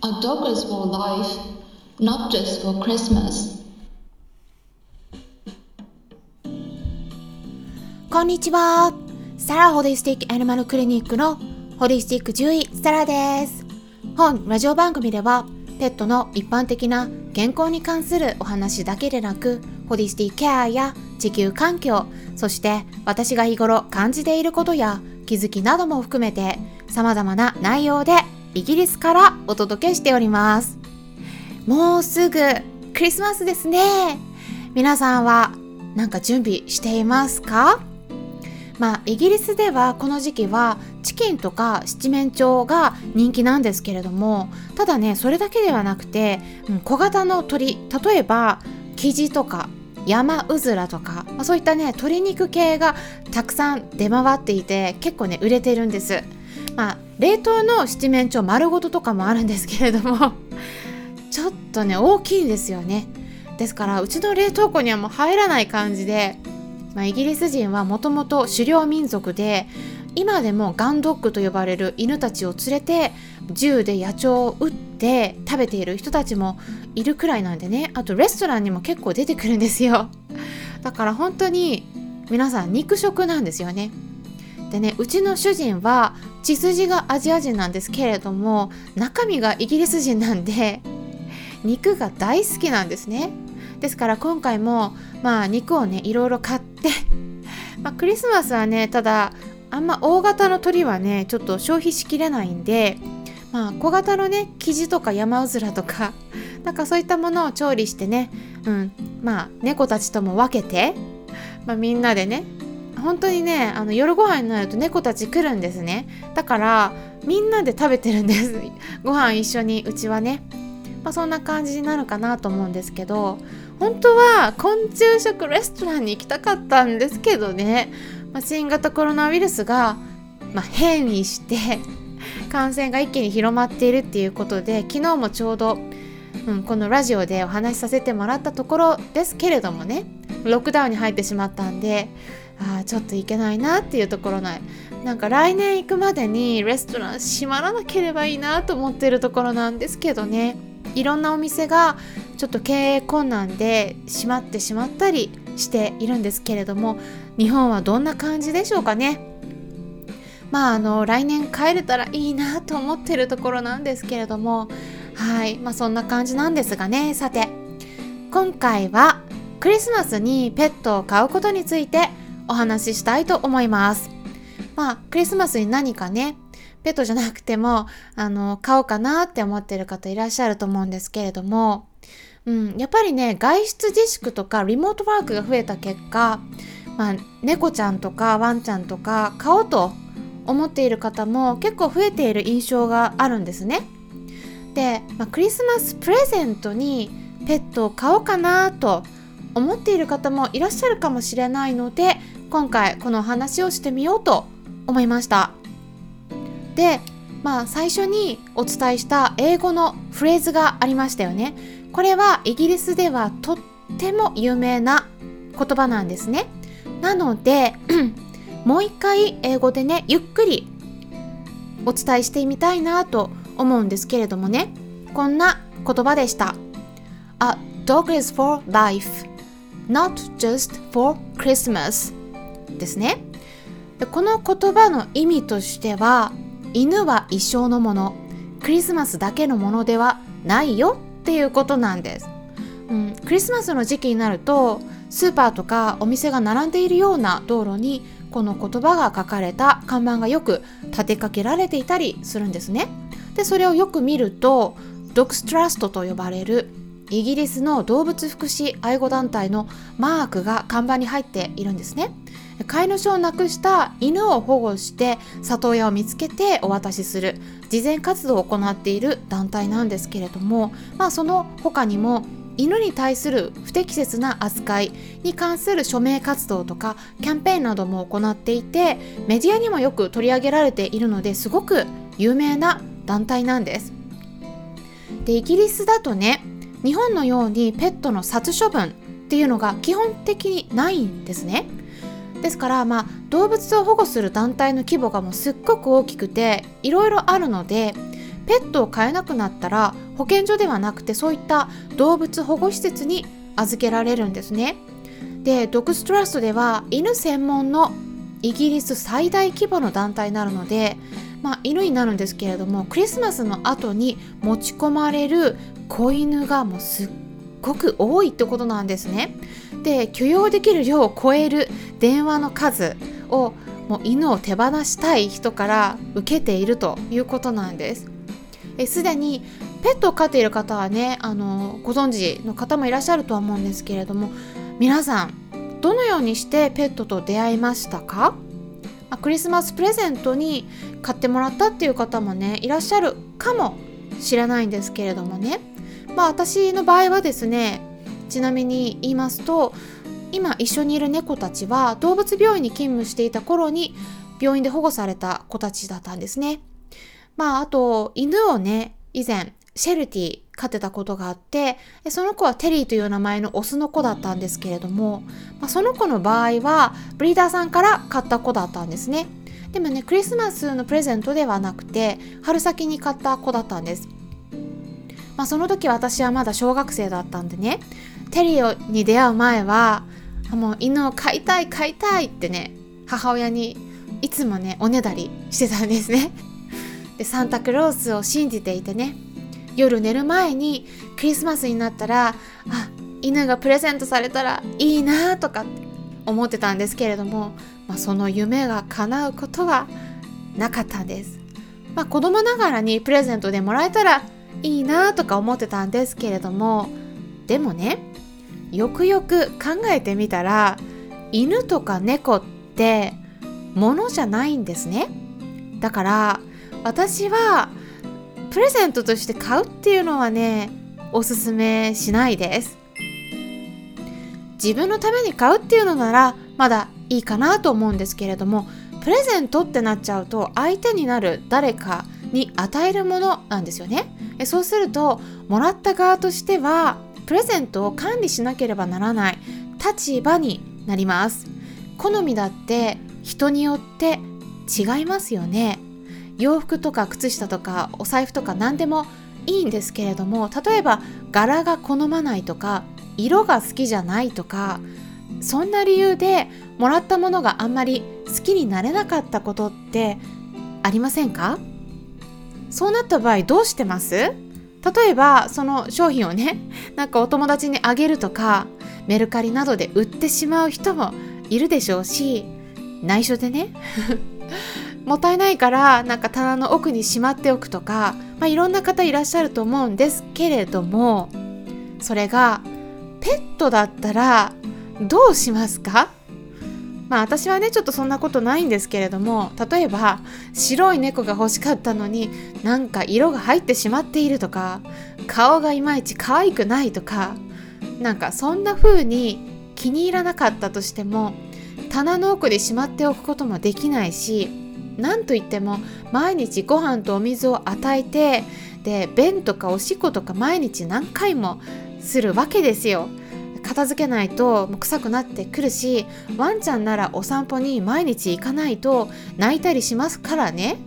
A dog is for life, not just for Christmas. こんにちは。サラホリスティックアニマルクリニックのホリスティック獣医サラです。本ラジオ番組ではペットの一般的な健康に関するお話だけでなく、ホリスティケアや地球環境、そして私が日頃感じていることや気づきなども含めて様々な内容でイギリスからお届けしております。もうすぐクリスマスですね。皆さんは何か準備していますか？まあ、イギリスではこの時期はチキンとか七面鳥が人気なんですけれどもただねそれだけではなくて、うん、小型の鳥例えばキジとか山うずらとか、まあ、そういったね鶏肉系がたくさん出回っていて結構ね売れてるんです。まあ、冷凍の七面鳥丸ごととかもあるんですけれども ちょっとね大きいんですよね。ですからうちの冷凍庫にはもう入らない感じで、まあ、イギリス人はもともと狩猟民族で今でもガンドッグと呼ばれる犬たちを連れて銃で野鳥を撃って食べている人たちもいるくらいなんでね。あとレストランにも結構出てくるんですよ。だから本当に皆さん肉食なんですよね。でねうちの主人は血筋がアジア人なんですけれども中身がイギリス人なんで肉が大好きなんですね。ですから今回もまあ肉をねいろいろ買って まあ、クリスマスはねただあんま大型の鳥はねちょっと消費しきれないんでまあ小型のね生地とか山うずらとか なんかそういったものを調理してね、うん、まあ猫たちとも分けて、まあ、みんなでね本当にねあの夜ご飯になると猫たち来るんですね。だからみんなで食べてるんです。ご飯一緒にうちはね、まあ、そんな感じになるかなと思うんですけど本当は昆虫食レストランに行きたかったんですけどね、まあ、新型コロナウイルスが、まあ、変異して 感染が一気に広まっているっていうことで昨日もちょうど、うん、このラジオでお話しさせてもらったところですけれどもね。ロックダウンに入ってしまったんであちょっといけないなっていうところない。なんか来年行くまでにレストラン閉まらなければいいなと思ってるところなんですけどね。いろんなお店がちょっと経営困難で閉まってしまったりしているんですけれども日本はどんな感じでしょうかね。まああの来年帰れたらいいなと思ってるところなんですけれどもはい。まあそんな感じなんですがね。さて今回はクリスマスにペットを飼うことについてお話ししたいと思います。まあ、クリスマスに何かね、ペットじゃなくても、あの、買おうかなって思ってる方いらっしゃると思うんですけれども、うん、やっぱりね、外出自粛とかリモートワークが増えた結果、まあ、猫ちゃんとかワンちゃんとか買おうと思っている方も結構増えている印象があるんですね。で、まあ、クリスマスプレゼントにペットを買おうかなと思っている方もいらっしゃるかもしれないので今回この話をしてみようと思いました。でまあ最初にお伝えした英語のフレーズがありましたよね。これはイギリスではとっても有名な言葉なんですね。なので もう一回英語でねゆっくりお伝えしてみたいなと思うんですけれどもね。こんな言葉でした。A dog is for life. Not just for Christmas ですね。でこの言葉の意味としては犬は一生のものクリスマスだけのものではないよっていうことなんです、うん、クリスマスの時期になるとスーパーとかお店が並んでいるような道路にこの言葉が書かれた看板がよく立てかけられていたりするんですね。でそれをよく見るとドクストラストと呼ばれるイギリスの動物福祉愛護団体のマークが看板に入っているんですね飼い主を亡くした犬を保護して里親を見つけてお渡しする慈善活動を行っている団体なんですけれども、まあ、その他にも犬に対する不適切な扱いに関する署名活動とかキャンペーンなども行っていてメディアにもよく取り上げられているのですごく有名な団体なんです。でイギリスだとね日本のようにペットの殺処分っていうのが基本的にないんですね。ですから、まあ、動物を保護する団体の規模がもうすっごく大きくていろいろあるのでペットを飼えなくなったら保健所ではなくてそういった動物保護施設に預けられるんですねでドッグストラストでは犬専門のイギリス最大規模の団体になるので、まあ、犬になるんですけれどもクリスマスの後に持ち込まれる子犬がもうすっごく多いってことなんですね。で許容できる量を超える電話の数をもう犬を手放したい人から受けているということなんです。すでにペットを飼っている方はねあのご存知の方もいらっしゃるとは思うんですけれども皆さんどのようにしてペットと出会いましたか？あクリスマスプレゼントに買ってもらったっていう方もねいらっしゃるかもしれないんですけれどもねまあ私の場合はですねちなみに言いますと今一緒にいる猫たちは動物病院に勤務していた頃に病院で保護された子たちだったんですね。まああと犬をね以前シェルティ飼ってたことがあってでその子はテリーという名前のオスの子だったんですけれども、まあ、その子の場合はブリーダーさんから買った子だったんですね。でもねクリスマスのプレゼントではなくて春先に買った子だったんです。まあ、その時私はまだ小学生だったんでねテリーに出会う前はもう犬を飼いたい飼いたいってね母親にいつもねおねだりしてたんですね。でサンタクロースを信じていてね夜寝る前にクリスマスになったらあ犬がプレゼントされたらいいなとか思ってたんですけれども、まあ、その夢が叶うことはなかったんです。まあ、子供ながらにプレゼントでもらえたらいいなとか思ってたんですけれどもでもねよくよく考えてみたら犬とか猫って物じゃないんですねだから私はプレゼントとして買うっていうのはねおすすめしないです。自分のために買うっていうのならまだいいかなと思うんですけれどもプレゼントってなっちゃうと相手になる誰かに与えるものなんですよね。そうするともらった側としてはプレゼントを管理しなければならない立場になります。好みだって人によって違いますよね。洋服とか靴下とかお財布とか何でもいいんですけれども例えば柄が好まないとか色が好きじゃないとかそんな理由でもらったものがあんまり好きになれなかったことってありませんか？そうなった場合どうしてます？例えばその商品をね なんかお友達にあげるとかメルカリなどで売ってしまう人もいるでしょうし内緒でねもったいないからなんか棚の奥にしまっておくとか、まあ、いろんな方いらっしゃると思うんですけれどもそれがペットだったらどうしますか？まあ私はねちょっとそんなことないんですけれども例えば白い猫が欲しかったのになんか色が入ってしまっているとか顔がいまいち可愛くないとかなんかそんな風に気に入らなかったとしても棚の奥でしまっておくこともできないしなんといっても毎日ご飯とお水を与えてで便とかおしっことか毎日何回もするわけですよ。片付けないと臭くなってくるしワンちゃんならお散歩に毎日行かないと泣いたりしますからね。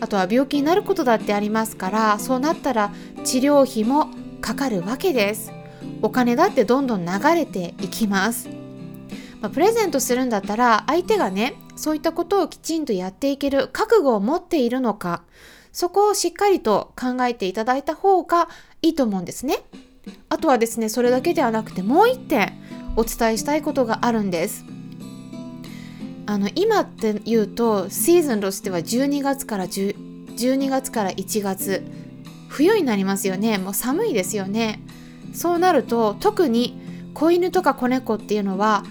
あとは病気になることだってありますからそうなったら治療費もかかるわけです。お金だってどんどん流れていきます、まあ、プレゼントするんだったら相手がねそういったことをきちんとやっていける覚悟を持っているのかそこをしっかりと考えていただいた方がいいと思うんですね。あとはですねそれだけではなくてもう一点お伝えしたいことがあるんです。あの今って言うとシーズンとしては12月から12月から1月冬になりますよね。もう寒いですよね。そうなると特に子犬とか子猫っていうのは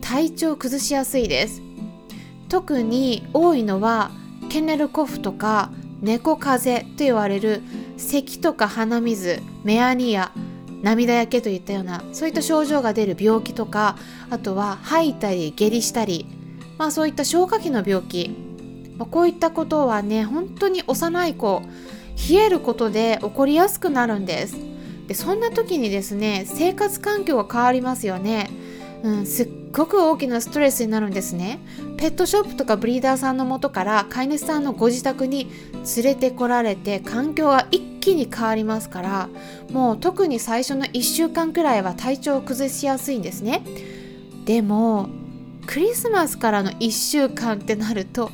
体調崩しやすいです。特に多いのはケネルコフとか猫風邪と言われる咳とか鼻水メアニア涙やけといったようなそういった症状が出る病気とかあとは吐いたり下痢したり、まあ、そういった消化器の病気、まあ、こういったことはね本当に幼い子冷えることで起こりやすくなるんです。でそんな時にですね生活環境が変わりますよね、うん、すっごく大きなストレスになるんですね。ペットショップとかブリーダーさんの元から飼い主さんのご自宅に連れてこられて環境が一気に変わりますからもう特に最初の1週間くらいは体調を崩しやすいんですね。でもクリスマスからの1週間ってなると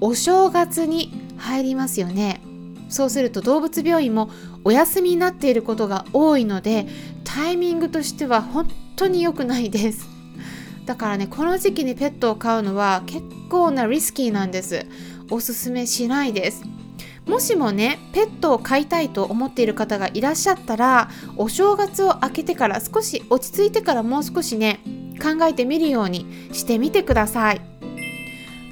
お正月に入りますよね。そうすると動物病院もお休みになっていることが多いのでタイミングとしては本当に良くないです。だからねこの時期にペットを飼うのは結構なリスキーなんです。おすすめしないです。もしもねペットを飼いたいと思っている方がいらっしゃったらお正月を明けてから少し落ち着いてからもう少しね考えてみるようにしてみてください。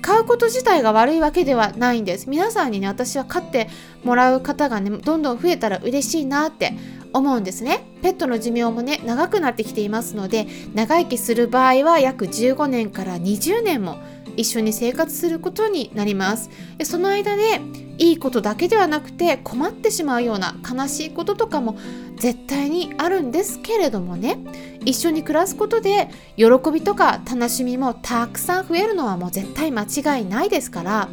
買うこと自体が悪いわけではないんです。皆さんにね私は飼ってもらう方がねどんどん増えたら嬉しいなって思うんですね。ペットの寿命もね長くなってきていますので長生きする場合は約15年から20年も一緒に生活することになります。でその間でいいことだけではなくて困ってしまうような悲しいこととかも絶対にあるんですけれどもね一緒に暮らすことで喜びとか楽しみもたくさん増えるのはもう絶対間違いないですから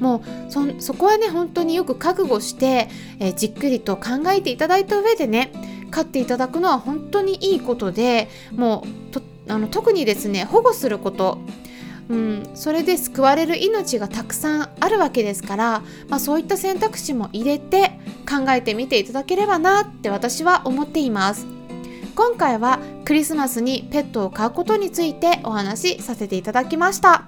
もうそそこはね本当によく覚悟して、えー、じっくりと考えていただいた上でね飼っていただくのは本当にいいことでもうとあの特にですね保護すること。うん、それで救われる命がたくさんあるわけですから、まあ、そういった選択肢も入れて考えてみていただければなって私は思っています。今回はクリスマスにペットを飼うことについてお話しさせていただきました。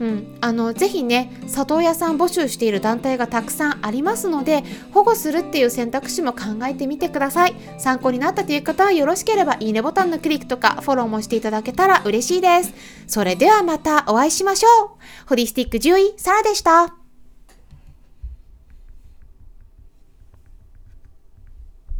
うん、あのぜひね里親さん募集している団体がたくさんありますので保護するっていう選択肢も考えてみてください。参考になったという方はよろしければいいねボタンのクリックとかフォローもしていただけたら嬉しいです。それではまたお会いしましょう。ホリスティック獣医サラでした。